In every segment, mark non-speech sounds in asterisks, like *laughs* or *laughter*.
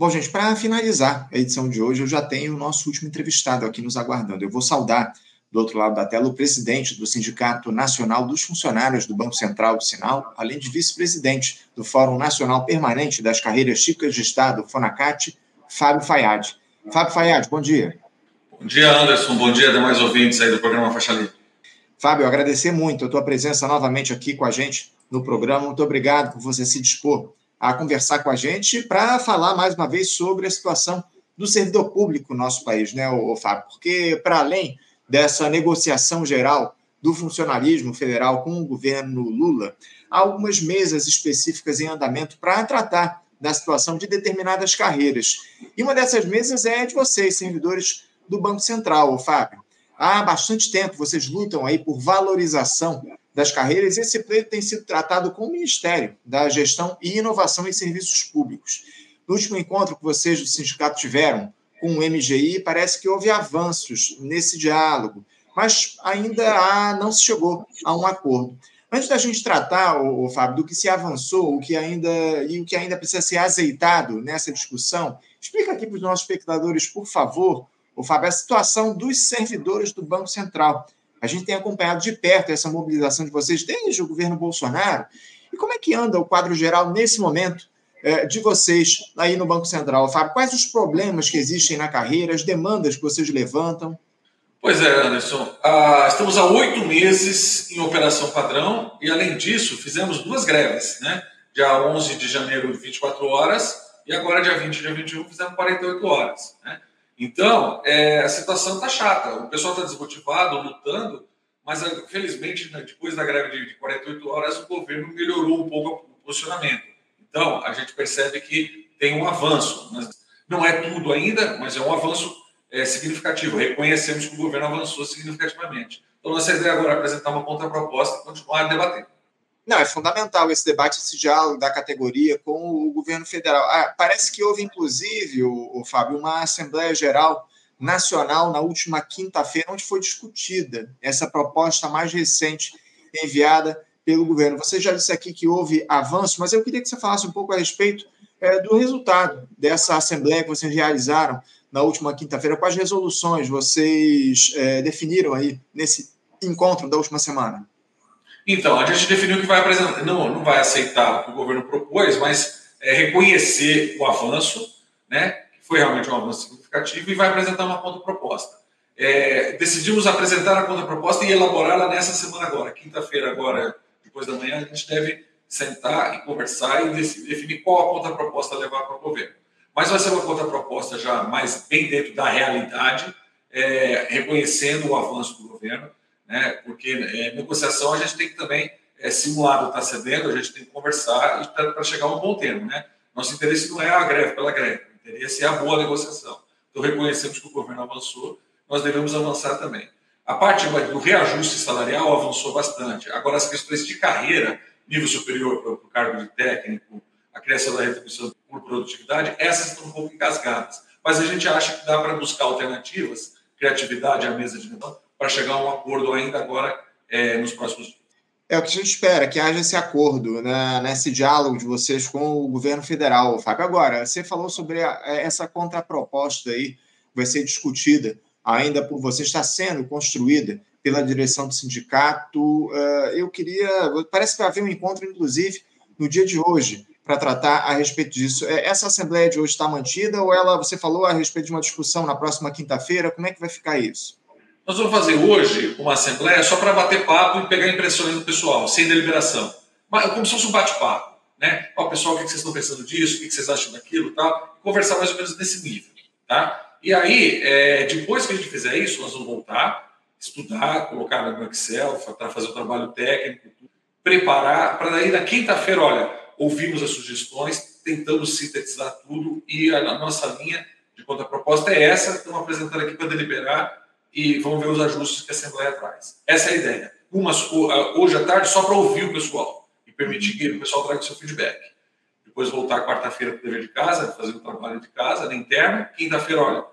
Bom, gente, para finalizar a edição de hoje, eu já tenho o nosso último entrevistado aqui nos aguardando. Eu vou saudar, do outro lado da tela, o presidente do Sindicato Nacional dos Funcionários do Banco Central do Sinal, além de vice-presidente do Fórum Nacional Permanente das Carreiras Chicas de Estado, FONACAT, Fábio Fayad. Fábio Fayad, bom dia. Bom dia, Anderson. Bom dia, demais ouvintes aí do programa Faixa Livre. Fábio, agradecer muito a tua presença novamente aqui com a gente no programa. Muito obrigado por você se dispor a conversar com a gente para falar mais uma vez sobre a situação do servidor público no nosso país, né, o Fábio? Porque, para além dessa negociação geral do funcionalismo federal com o governo Lula, há algumas mesas específicas em andamento para tratar da situação de determinadas carreiras. E uma dessas mesas é de vocês, servidores do Banco Central, Fábio. Há bastante tempo vocês lutam aí por valorização das carreiras, esse pleito tem sido tratado com o Ministério da Gestão e Inovação em Serviços Públicos. No último encontro que vocês do sindicato tiveram com o MGI, parece que houve avanços nesse diálogo, mas ainda há, não se chegou a um acordo. Antes da gente tratar, o, Fábio, do que se avançou, o que ainda e o que ainda precisa ser azeitado nessa discussão, explica aqui para os nossos espectadores, por favor, o Fábio, a situação dos servidores do Banco Central. A gente tem acompanhado de perto essa mobilização de vocês desde o governo Bolsonaro. E como é que anda o quadro geral nesse momento é, de vocês aí no Banco Central, Fábio? Quais os problemas que existem na carreira, as demandas que vocês levantam? Pois é, Anderson. Ah, estamos há oito meses em operação padrão e, além disso, fizemos duas greves, né? Dia 11 de janeiro, 24 horas, e agora, dia 20 e dia 21, fizemos 48 horas. Né? Então, é, a situação está chata. O pessoal está desmotivado, lutando, mas felizmente, né, depois da greve de, de 48 horas, o governo melhorou um pouco o posicionamento. Então, a gente percebe que tem um avanço. Não é tudo ainda, mas é um avanço é, significativo. Reconhecemos que o governo avançou significativamente. Então, nossa ideia agora é apresentar uma contraproposta e continuar a debater. Não, é fundamental esse debate, esse diálogo da categoria com o governo federal. Ah, parece que houve, inclusive, o, o Fábio, uma Assembleia Geral Nacional na última quinta-feira, onde foi discutida essa proposta mais recente enviada pelo governo. Você já disse aqui que houve avanço, mas eu queria que você falasse um pouco a respeito é, do resultado dessa Assembleia que vocês realizaram na última quinta-feira. Quais resoluções vocês é, definiram aí nesse encontro da última semana? Então, a gente definiu que vai apresentar, não, não vai aceitar o que o governo propôs, mas é, reconhecer o avanço, né, que foi realmente um avanço significativo, e vai apresentar uma contraproposta. É, decidimos apresentar a contraproposta e elaborá-la nessa semana agora, quinta-feira agora, depois da manhã, a gente deve sentar e conversar e definir qual a contraproposta levar para o governo. Mas vai ser uma contraproposta já mais bem dentro da realidade, é, reconhecendo o avanço do governo, né? porque é, negociação a gente tem que também é, simular o está cedendo, a gente tem que conversar para chegar a um bom termo. Né? Nosso interesse não é a greve pela greve, o interesse é a boa negociação. Então, reconhecemos que o governo avançou, nós devemos avançar também. A parte do reajuste salarial avançou bastante. Agora, as questões de carreira, nível superior para o cargo de técnico, a criação da retribuição por produtividade, essas estão um pouco engasgadas. Mas a gente acha que dá para buscar alternativas, criatividade à mesa de negócio, para chegar a um acordo ainda agora é, nos próximos dias. É o que a gente espera, que haja esse acordo, né, nesse diálogo de vocês com o governo federal, Fábio. Agora, você falou sobre a, essa contraproposta aí, vai ser discutida ainda por você, está sendo construída pela direção do sindicato. Uh, eu queria. Parece que vai haver um encontro, inclusive, no dia de hoje, para tratar a respeito disso. É, essa assembleia de hoje está mantida ou ela, você falou a respeito de uma discussão na próxima quinta-feira? Como é que vai ficar isso? Nós vamos fazer hoje uma assembleia só para bater papo e pegar impressões do pessoal, sem deliberação. Mas como se fosse um bate-papo. Né? Ó, pessoal, o que vocês estão pensando disso? O que vocês acham daquilo? Tal. Conversar mais ou menos nesse nível. Tá? E aí, é, depois que a gente fizer isso, nós vamos voltar, estudar, colocar no Excel, fazer o trabalho técnico, preparar, para daí na quinta-feira, olha, ouvimos as sugestões, tentamos sintetizar tudo e a, a nossa linha de contraproposta é essa, estamos apresentando aqui para deliberar e vamos ver os ajustes que a Assembleia traz. Essa é a ideia. Umas, hoje à tarde, só para ouvir o pessoal e permitir que o pessoal traga o seu feedback. Depois voltar quarta-feira para o dever de casa, fazer o trabalho de casa, na interna. Quinta-feira, olha,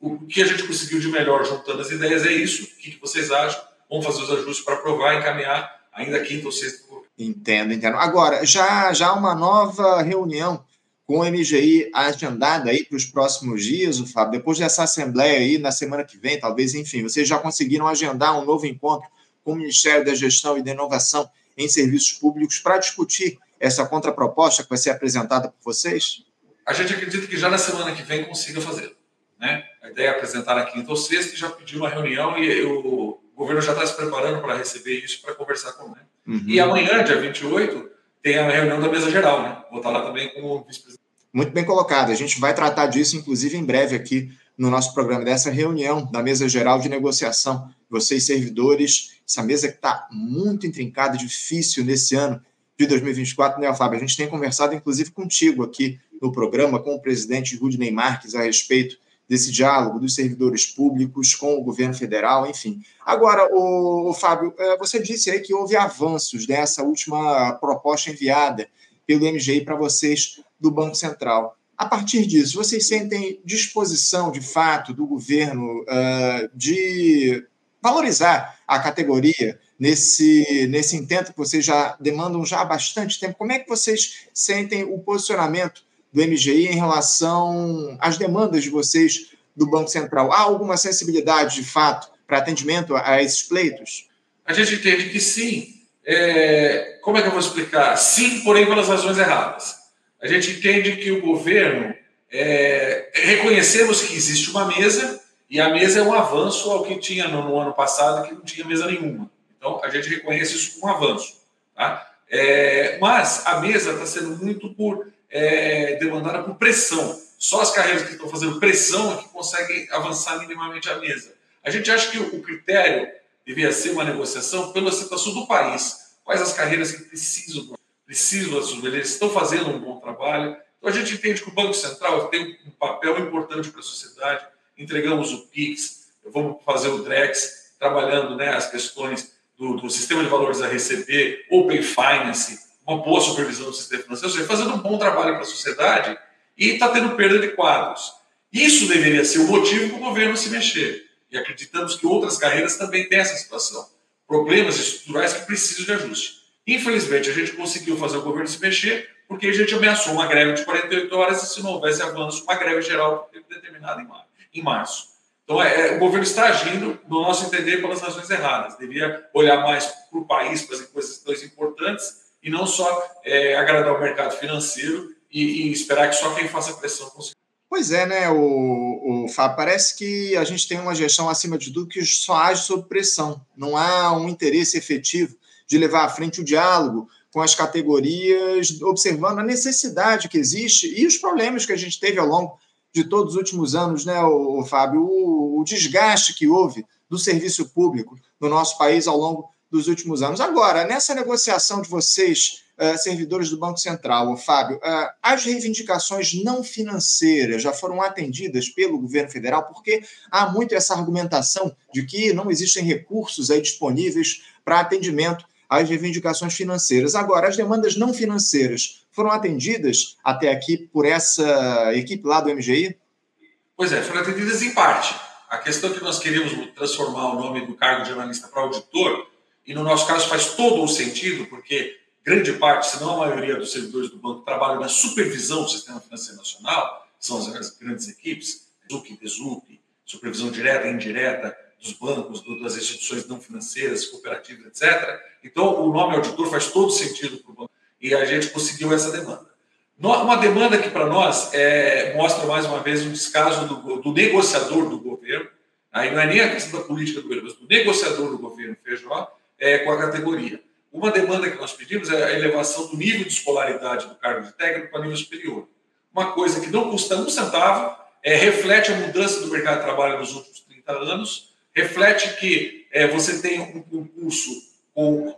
o que a gente conseguiu de melhor juntando as ideias é isso. O que vocês acham? Vamos fazer os ajustes para aprovar e encaminhar ainda quinta ou sexta. Entendo, entendo. Agora, já, já uma nova reunião com o MGI agendada aí para os próximos dias, o Fábio? Depois dessa assembleia aí na semana que vem, talvez, enfim, vocês já conseguiram agendar um novo encontro com o Ministério da Gestão e da Inovação em Serviços Públicos para discutir essa contraproposta que vai ser apresentada por vocês? A gente acredita que já na semana que vem consiga fazer. Né? A ideia é apresentar na quinta ou sexta, e já pediu uma reunião e o governo já está se preparando para receber isso, para conversar com ele. Uhum. E amanhã, dia 28, tem a reunião da mesa geral, né? Vou estar lá também como vice-presidente. Muito bem colocado. A gente vai tratar disso, inclusive, em breve aqui no nosso programa, dessa reunião da mesa geral de negociação. Vocês, servidores, essa mesa que está muito intrincada, difícil nesse ano de 2024, né, Fábio? A gente tem conversado, inclusive, contigo aqui no programa, com o presidente Rudney Marques, a respeito desse diálogo dos servidores públicos com o governo federal, enfim. Agora, o, Fábio, é, você disse aí que houve avanços dessa última proposta enviada pelo MGI para vocês do Banco Central. A partir disso, vocês sentem disposição, de fato, do governo uh, de valorizar a categoria nesse, nesse intento que vocês já demandam já há bastante tempo? Como é que vocês sentem o posicionamento do MGI em relação às demandas de vocês do Banco Central? Há alguma sensibilidade, de fato, para atendimento a esses pleitos? A gente entende que sim. É... Como é que eu vou explicar? Sim, porém pelas razões erradas. A gente entende que o governo. É... Reconhecemos que existe uma mesa, e a mesa é um avanço ao que tinha no, no ano passado, que não tinha mesa nenhuma. Então, a gente reconhece isso como um avanço. Tá? É... Mas a mesa está sendo muito por é, demandada por pressão. Só as carreiras que estão fazendo pressão é que conseguem avançar minimamente a mesa. A gente acha que o critério devia ser uma negociação pela situação do país. Quais as carreiras que precisam, precisam da eles estão fazendo um bom trabalho. Então a gente entende que o Banco Central tem um papel importante para a sociedade. Entregamos o PIX, vamos fazer o DREX, trabalhando né, as questões do, do sistema de valores a receber, Open Finance, uma boa supervisão do sistema financeiro, ou seja, fazendo um bom trabalho para a sociedade e está tendo perda de quadros. Isso deveria ser o motivo para o governo se mexer. E acreditamos que outras carreiras também têm essa situação. Problemas estruturais que precisam de ajuste. Infelizmente, a gente conseguiu fazer o governo se mexer porque a gente ameaçou uma greve de 48 horas e, se não houvesse avanço, uma greve geral determinada em março. Então, é, é, o governo está agindo, no nosso entender, pelas razões erradas. Devia olhar mais para o país, para as coisas importantes e não só é, agradar o mercado financeiro e, e, esperar que só quem faça pressão consiga. Pois é, né, o, o Fábio? Parece que a gente tem uma gestão, acima de tudo, que só age sob pressão. Não há um interesse efetivo de levar à frente o diálogo com as categorias, observando a necessidade que existe e os problemas que a gente teve ao longo de todos os últimos anos, né, o, Fábio? O, o desgaste que houve do serviço público no nosso país ao longo dos últimos anos. Agora, nessa negociação de vocês, uh, servidores do Banco Central, Fábio, uh, as reivindicações não financeiras já foram atendidas pelo governo federal, porque há muito essa argumentação de que não existem recursos aí disponíveis para atendimento às reivindicações financeiras. Agora, as demandas não financeiras foram atendidas até aqui por essa equipe lá do MGI? Pois é, foram atendidas em parte. A questão é que nós queríamos transformar o nome do cargo de analista para auditor e no nosso caso faz todo o sentido, porque grande parte, se não a maioria dos servidores do banco trabalham na supervisão do sistema financeiro nacional, são as grandes equipes, ZUC, DESUP, supervisão direta e indireta dos bancos, das instituições não financeiras, cooperativas, etc. Então, o nome auditor faz todo sentido para o banco e a gente conseguiu essa demanda. Uma demanda que, para nós, é, mostra mais uma vez um descaso do, do negociador do governo, aí não é nem a questão da política do governo, mas do negociador do governo, Feijó, é, com a categoria. Uma demanda que nós pedimos é a elevação do nível de escolaridade do cargo de técnico para nível superior. Uma coisa que não custa um centavo, é, reflete a mudança do mercado de trabalho nos últimos 30 anos, reflete que é, você tem um, um curso com,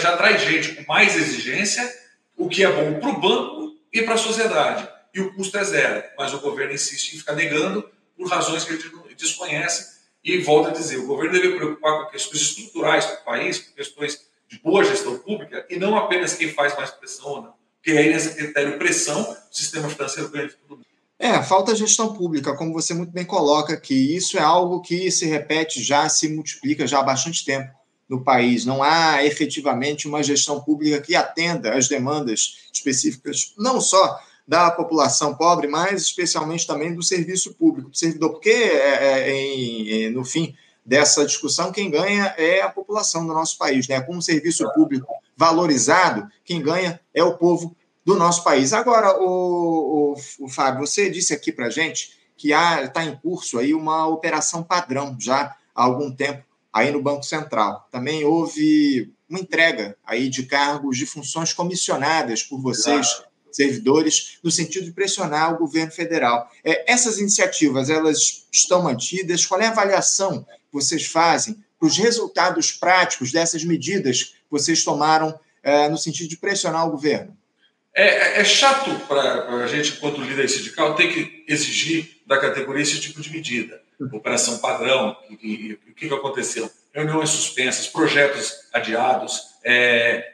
já traz gente com mais exigência, o que é bom para o banco e para a sociedade. E o custo é zero, mas o governo insiste em ficar negando por razões que a gente desconhece e volto a dizer, o governo deve preocupar com questões estruturais para o país, com questões de boa gestão pública, e não apenas quem faz mais pressão ou não. Porque aí, nesse critério pressão, o sistema financeiro ganha de tudo. É, falta gestão pública, como você muito bem coloca aqui. Isso é algo que se repete já, se multiplica já há bastante tempo no país. Não há efetivamente uma gestão pública que atenda às demandas específicas, não só da população pobre, mas especialmente também do serviço público, do servidor, porque, é, é, em, no fim dessa discussão, quem ganha é a população do nosso país. Né? Com um serviço público valorizado, quem ganha é o povo do nosso país. Agora, o, o, o Fábio, você disse aqui para gente que está em curso aí uma operação padrão já há algum tempo aí no Banco Central. Também houve uma entrega aí de cargos de funções comissionadas por vocês, servidores, no sentido de pressionar o governo federal. É, essas iniciativas, elas estão mantidas? Qual é a avaliação que vocês fazem para os resultados práticos dessas medidas que vocês tomaram é, no sentido de pressionar o governo? É, é chato para a gente, enquanto líder sindical, ter que exigir da categoria esse tipo de medida. Operação padrão, o que, que, aconteceu? reuniões suspensas, projetos adiados, é,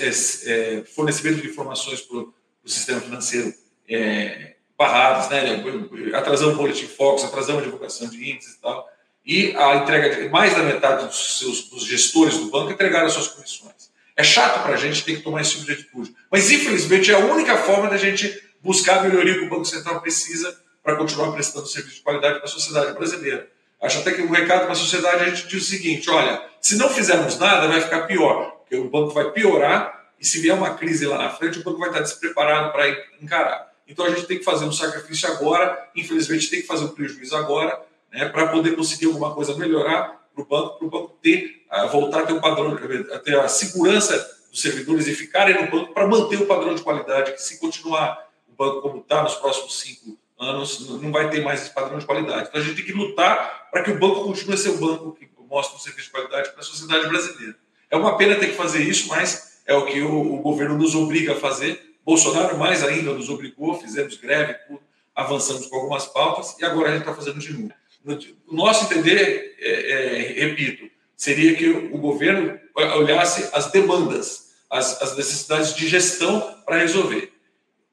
é, é, fornecimento de informações para o sistema financeiro é, né, atrasando o boletim Fox, atrasando a divulgação de índices e tal, e a entrega de mais da metade dos, seus, dos gestores do banco entregaram as suas comissões. É chato para a gente ter que tomar esse tipo de atitude, mas infelizmente é a única forma da gente buscar a melhoria que o Banco Central precisa para continuar prestando serviço de qualidade para a sociedade brasileira. Acho até que o recado para a sociedade a gente diz o seguinte: olha, se não fizermos nada, vai ficar pior, porque o banco vai piorar e se vier uma crise lá na frente, o banco vai estar despreparado para encarar. Então a gente tem que fazer um sacrifício agora, infelizmente tem que fazer um prejuízo agora, né, para poder conseguir alguma coisa melhorar para o banco, para o banco ter, voltar a ter o padrão, a ter a segurança dos servidores e ficarem no banco para manter o padrão de qualidade, que se continuar o banco como está nos próximos cinco anos, não vai ter mais esse padrão de qualidade. Então a gente tem que lutar para que o banco continue a ser o banco que mostra um serviço de qualidade para a sociedade brasileira. É uma pena ter que fazer isso, mas é o que o, o governo nos obriga a fazer. Bolsonaro mais ainda nos obrigou, fizemos greve, avançamos com algumas pautas e agora a gente está fazendo de novo. O nosso entender, é, é, repito, seria que o governo olhasse as demandas, as, as necessidades de gestão para resolver.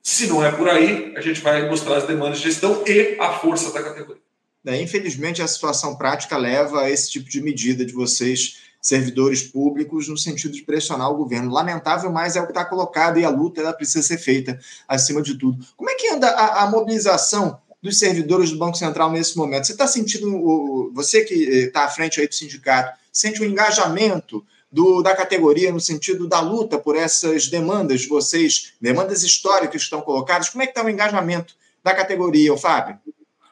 Se não é por aí, a gente vai mostrar as demandas de gestão e a força da categoria. É, infelizmente, a situação prática leva a esse tipo de medida de vocês, servidores públicos, no sentido de pressionar o governo. Lamentável, mas é o que está colocado e a luta ela precisa ser feita acima de tudo. Como é que anda a, a mobilização dos servidores do Banco Central nesse momento? Você está sentindo, você que está à frente aí do sindicato, sente um engajamento do, da categoria no sentido da luta por essas demandas de vocês, demandas históricas que estão colocadas. Como é que está o engajamento da categoria, Fábio?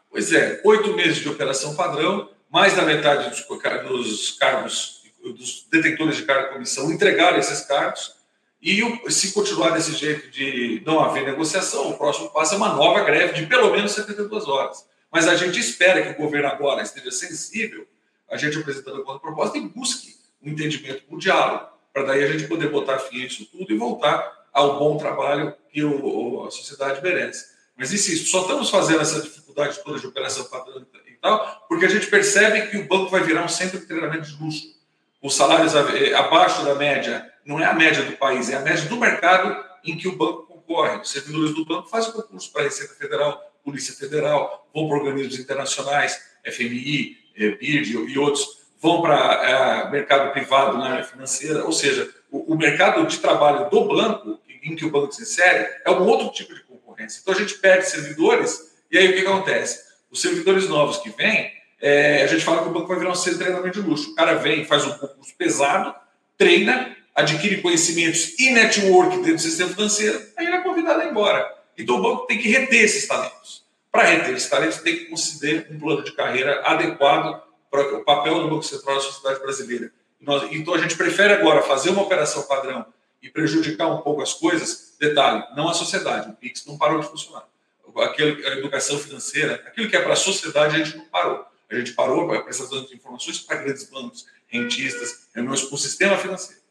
Pois é, oito meses de operação padrão, mais da metade dos, dos cargos, dos detentores de cargo comissão entregaram esses cargos, e se continuar desse jeito de não haver negociação, o próximo passo é uma nova greve de pelo menos 72 horas. Mas a gente espera que o governo agora esteja sensível, a gente apresentando a proposta e busque um entendimento o diálogo, para daí a gente poder botar fim a isso tudo e voltar ao bom trabalho que o, a sociedade merece. Mas insisto, só estamos fazendo essa dificuldade toda de operação padrão e tal, porque a gente percebe que o banco vai virar um centro de treinamento de luxo. Os salários eh, abaixo da média, não é a média do país, é a média do mercado em que o banco concorre. Os servidores do banco fazem concurso para a Receita Federal, Polícia Federal, vão para organismos internacionais, FMI, eh, BIRD e outros vão para é, mercado privado na área financeira, ou seja, o, o, mercado de trabalho do banco, em que o banco se insere, é um outro tipo de concorrência. Então a gente perde servidores, e aí o que acontece? Os servidores novos que vêm, é, a gente fala que o banco vai virar um centro de treinamento de luxo. O cara vem, faz um concurso pesado, treina, adquire conhecimentos e network dentro do sistema financeiro, aí ele é convidado a ir embora. Então o banco tem que reter esses talentos. Para reter esses talentos, tem que conceder um plano de carreira adequado para o papel do Banco Central na sociedade brasileira. Então a gente prefere agora fazer uma operação padrão e prejudicar um pouco as coisas. Detalhe, não a sociedade, o PIX não parou de funcionar. Aquilo, a educação financeira, aquilo que é para a sociedade, a gente não parou. A gente parou para prestação de informações para grandes bancos, rentistas, reuniões com o sistema financeiro.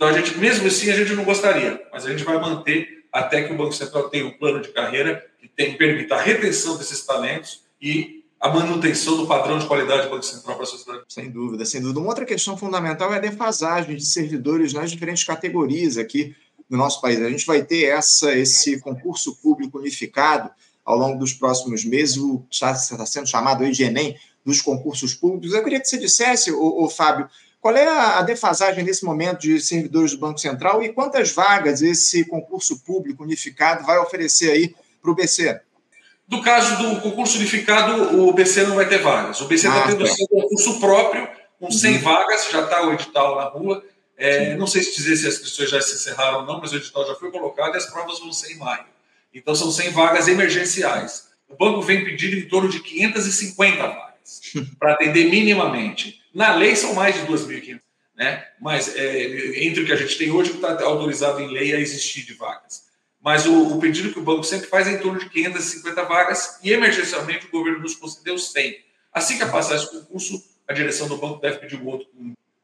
Então, a gente, mesmo assim, a gente não gostaria, mas a gente vai manter até que o Banco Central tenha um plano de carreira que tem, permita a retenção desses talentos e a manutenção do padrão de qualidade do Banco Central para a sociedade. Sem dúvida, sem dúvida. Uma outra questão fundamental é a defasagem de servidores nas diferentes categorias aqui no nosso país. A gente vai ter essa, esse concurso público unificado ao longo dos próximos meses, o que está sendo chamado aí de Enem dos concursos públicos. Eu queria que você dissesse, o, Fábio, qual é a defasagem nesse momento de servidores do Banco Central e quantas vagas esse concurso público unificado vai oferecer aí para o BC? Do caso do concurso unificado, o BC não vai ter vagas. O BC está ah, tendo tá. seu concurso próprio, com 100 uhum. vagas, já está o edital na rua. É, não sei se dizer se as inscrições já se encerraram ou não, mas o edital já foi colocado e as provas vão ser em maio. Então, são 100 vagas emergenciais. O banco vem pedindo em torno de 550 vagas *laughs* para atender minimamente. Na lei, são mais de 2.500, né? mas é, entre o que a gente tem hoje, que está autorizado em lei a existir de vagas. Mas o, o, pedido que o banco sempre faz é em torno de 550 vagas e, emergencialmente, o governo nos concedeu 100. Assim que passar esse concurso, a direção do banco deve pedir o outro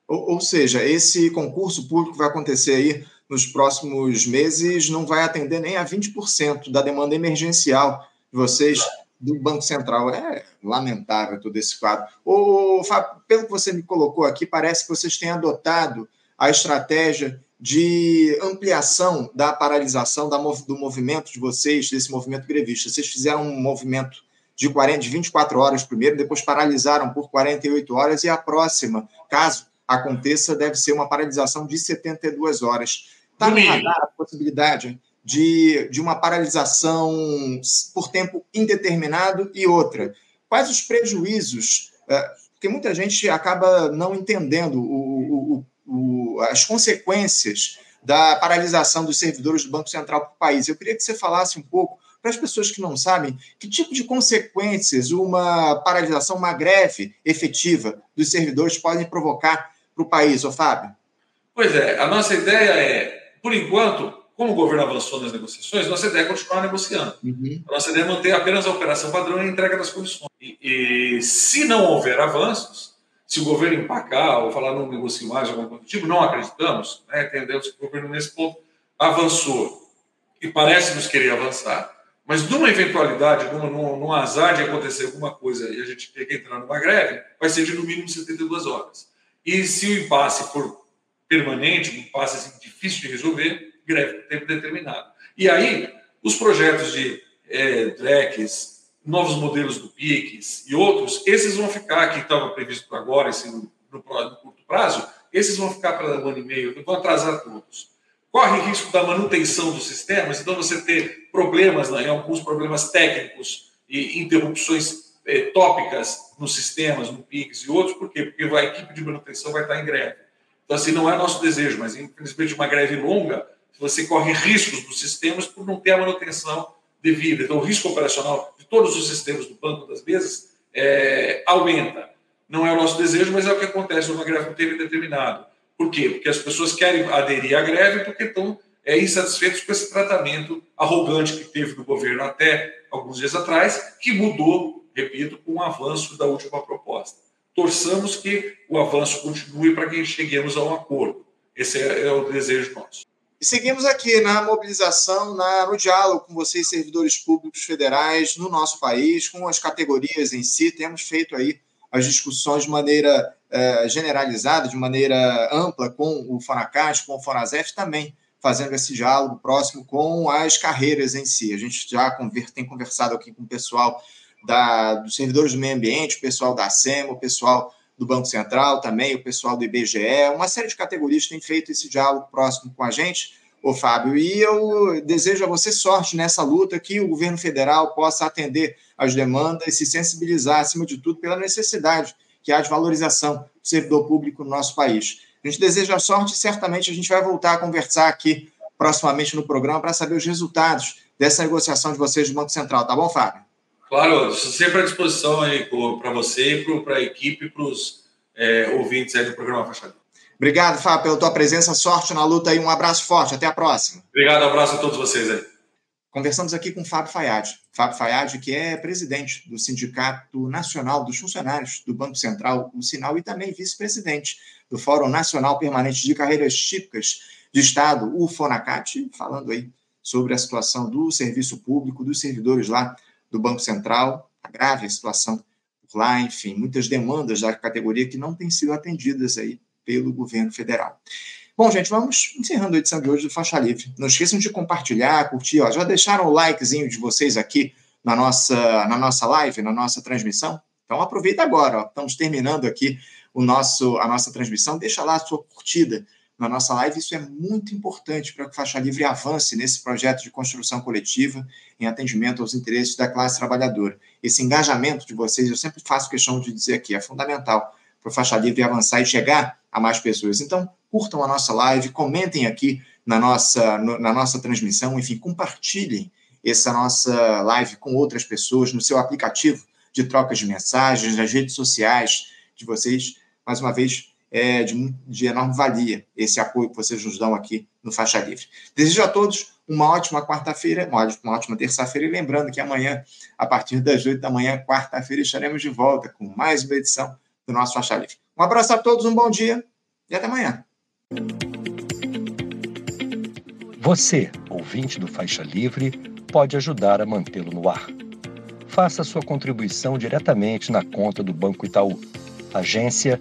ou, ou seja, esse concurso público vai acontecer aí nos próximos meses não vai atender nem a 20% da demanda emergencial de vocês do Banco Central. É lamentável todo esse quadro. Ô, Fábio, pelo que você me colocou aqui, parece que vocês têm adotado a estratégia de ampliação da paralisação da, do movimento de vocês, desse movimento grevista. Vocês fizeram um movimento de, 40, de 24 horas primeiro, depois paralisaram por 48 horas, e a próxima, caso aconteça, deve ser uma paralisação de 72 horas. Está no radar a possibilidade de, de uma paralisação por tempo indeterminado e outra. Quais os prejuízos? É, porque muita gente acaba não entendendo o, o, o, as consequências da paralisação dos servidores do Banco Central para o país. Eu queria que você falasse um pouco para as pessoas que não sabem, que tipo de consequências uma paralisação, uma greve efetiva dos servidores podem provocar para o país, ô Fábio? Pois é, a nossa ideia é, por enquanto, como o governo avançou nas negociações, nossa ideia é continuar negociando. Uhum. A nossa ideia é manter apenas a operação padrão e a entrega das condições. E, e, se não houver avanços, se o governo empacar ou falar não negocio mais, algum coisa do tipo, não acreditamos, né, entendemos que o governo nesse ponto avançou e parece nos querer avançar, mas numa eventualidade, num, num, num azar de acontecer alguma coisa e a gente ter que entrar numa greve, vai ser de no mínimo 72 horas. E se o impasse for permanente, um impasse assim, difícil de resolver, greve por tempo determinado. E aí, os projetos de é, DRECs, novos modelos do PIX e outros, esses vão ficar, que estavam previstos para agora, esse, no, no, curto prazo, esses vão ficar para um ano e meio, vão atrasar todos. Corre risco da manutenção dos sistemas, então você ter problemas, né, alguns problemas técnicos e interrupções é, tópicas nos sistemas, no PIX e outros, por quê? Porque a equipe de manutenção vai estar em greve. Então, assim, não é nosso desejo, mas infelizmente uma greve longa, você corre riscos dos sistemas por não ter a manutenção devida. Então, o risco operacional de todos os sistemas do banco das mesas é, aumenta. Não é o nosso desejo, mas é o que acontece numa greve com tempo indeterminado. Por quê? Porque as pessoas querem aderir à greve porque estão é, insatisfeitos com esse tratamento arrogante que teve do governo até alguns dias atrás, que mudou repito, com o avanço da última proposta. Torçamos que o avanço continue para que cheguemos a um acordo. Esse é, é o desejo nosso. E seguimos aqui na mobilização, na, no diálogo com vocês, servidores públicos federais, no nosso país, com as categorias em si. Temos feito aí as discussões de maneira eh, generalizada, de maneira ampla, com o Fonacas, com o Fonazef também, fazendo esse diálogo próximo com as carreiras em si. A gente já tem conversado aqui com o pessoal da, dos servidores do meio ambiente, o pessoal da SEMA, o pessoal do Banco Central também, o pessoal do IBGE, uma série de categorias tem feito esse diálogo próximo com a gente, ô Fábio, e eu desejo a você sorte nessa luta, que o governo federal possa atender as demandas e se sensibilizar, acima de tudo, pela necessidade que há de valorização do servidor público no nosso país. A gente deseja sorte e certamente a gente vai voltar a conversar aqui proximamente no programa para saber os resultados dessa negociação de vocês do Banco Central, tá bom, Fábio? Claro, sempre à disposição aí para você e para a equipe e para os é, ouvintes aí do programa Faixa Obrigado, Fábio, pela tua presença. Sorte na luta aí. Um abraço forte. Até a próxima. Obrigado, um abraço a todos vocês aí. Conversamos aqui com Fábio Fayad. Fábio Fayad, que é presidente do Sindicato Nacional dos Funcionários do Banco Central, o Sinal, e também vice-presidente do Fórum Nacional Permanente de Carreiras Típicas de Estado, o FONACAT, falando aí sobre a situação do serviço público, dos servidores lá do Banco Central, a grave situação por lá, enfim, muitas demandas da categoria que não têm sido atendidas aí pelo governo federal. Bom, gente, vamos encerrando a edição de hoje do Faixa Livre. Não esqueçam de compartilhar, curtir. Ó, já deixaram o likezinho de vocês aqui na nossa, na nossa live, na nossa transmissão? Então aproveita agora. Ó. Estamos terminando aqui o nosso, a nossa transmissão. Deixa lá a sua curtida na nossa live. Isso é muito importante para que o Faixa Livre avance nesse projeto de construção coletiva em atendimento aos interesses da classe trabalhadora. Esse engajamento de vocês, eu sempre faço questão de dizer aqui, é fundamental para o Faixa Livre avançar e chegar a mais pessoas. Então, curtam a nossa live, comentem aqui na nossa, no, na nossa transmissão, enfim, compartilhem essa nossa live com outras pessoas no seu aplicativo de trocas de mensagens, nas redes sociais de vocês. Mais uma vez, é de, de enorme valia esse apoio que vocês nos dão aqui no Faixa Livre. Desejo a todos uma ótima quarta-feira, uma ótima, terça-feira, e lembrando que amanhã, a partir das oito da manhã, quarta-feira, estaremos de volta com mais uma edição do nosso Faixa Livre. Um abraço a todos, um bom dia e até amanhã. Você, ouvinte do Faixa Livre, pode ajudar a mantê-lo no ar. Faça sua contribuição diretamente na conta do Banco Itaú, agência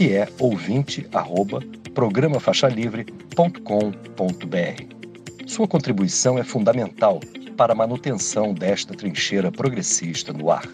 que é ouvinte@programafaixalivre.com.br. Sua contribuição é fundamental para a manutenção desta trincheira progressista no ar.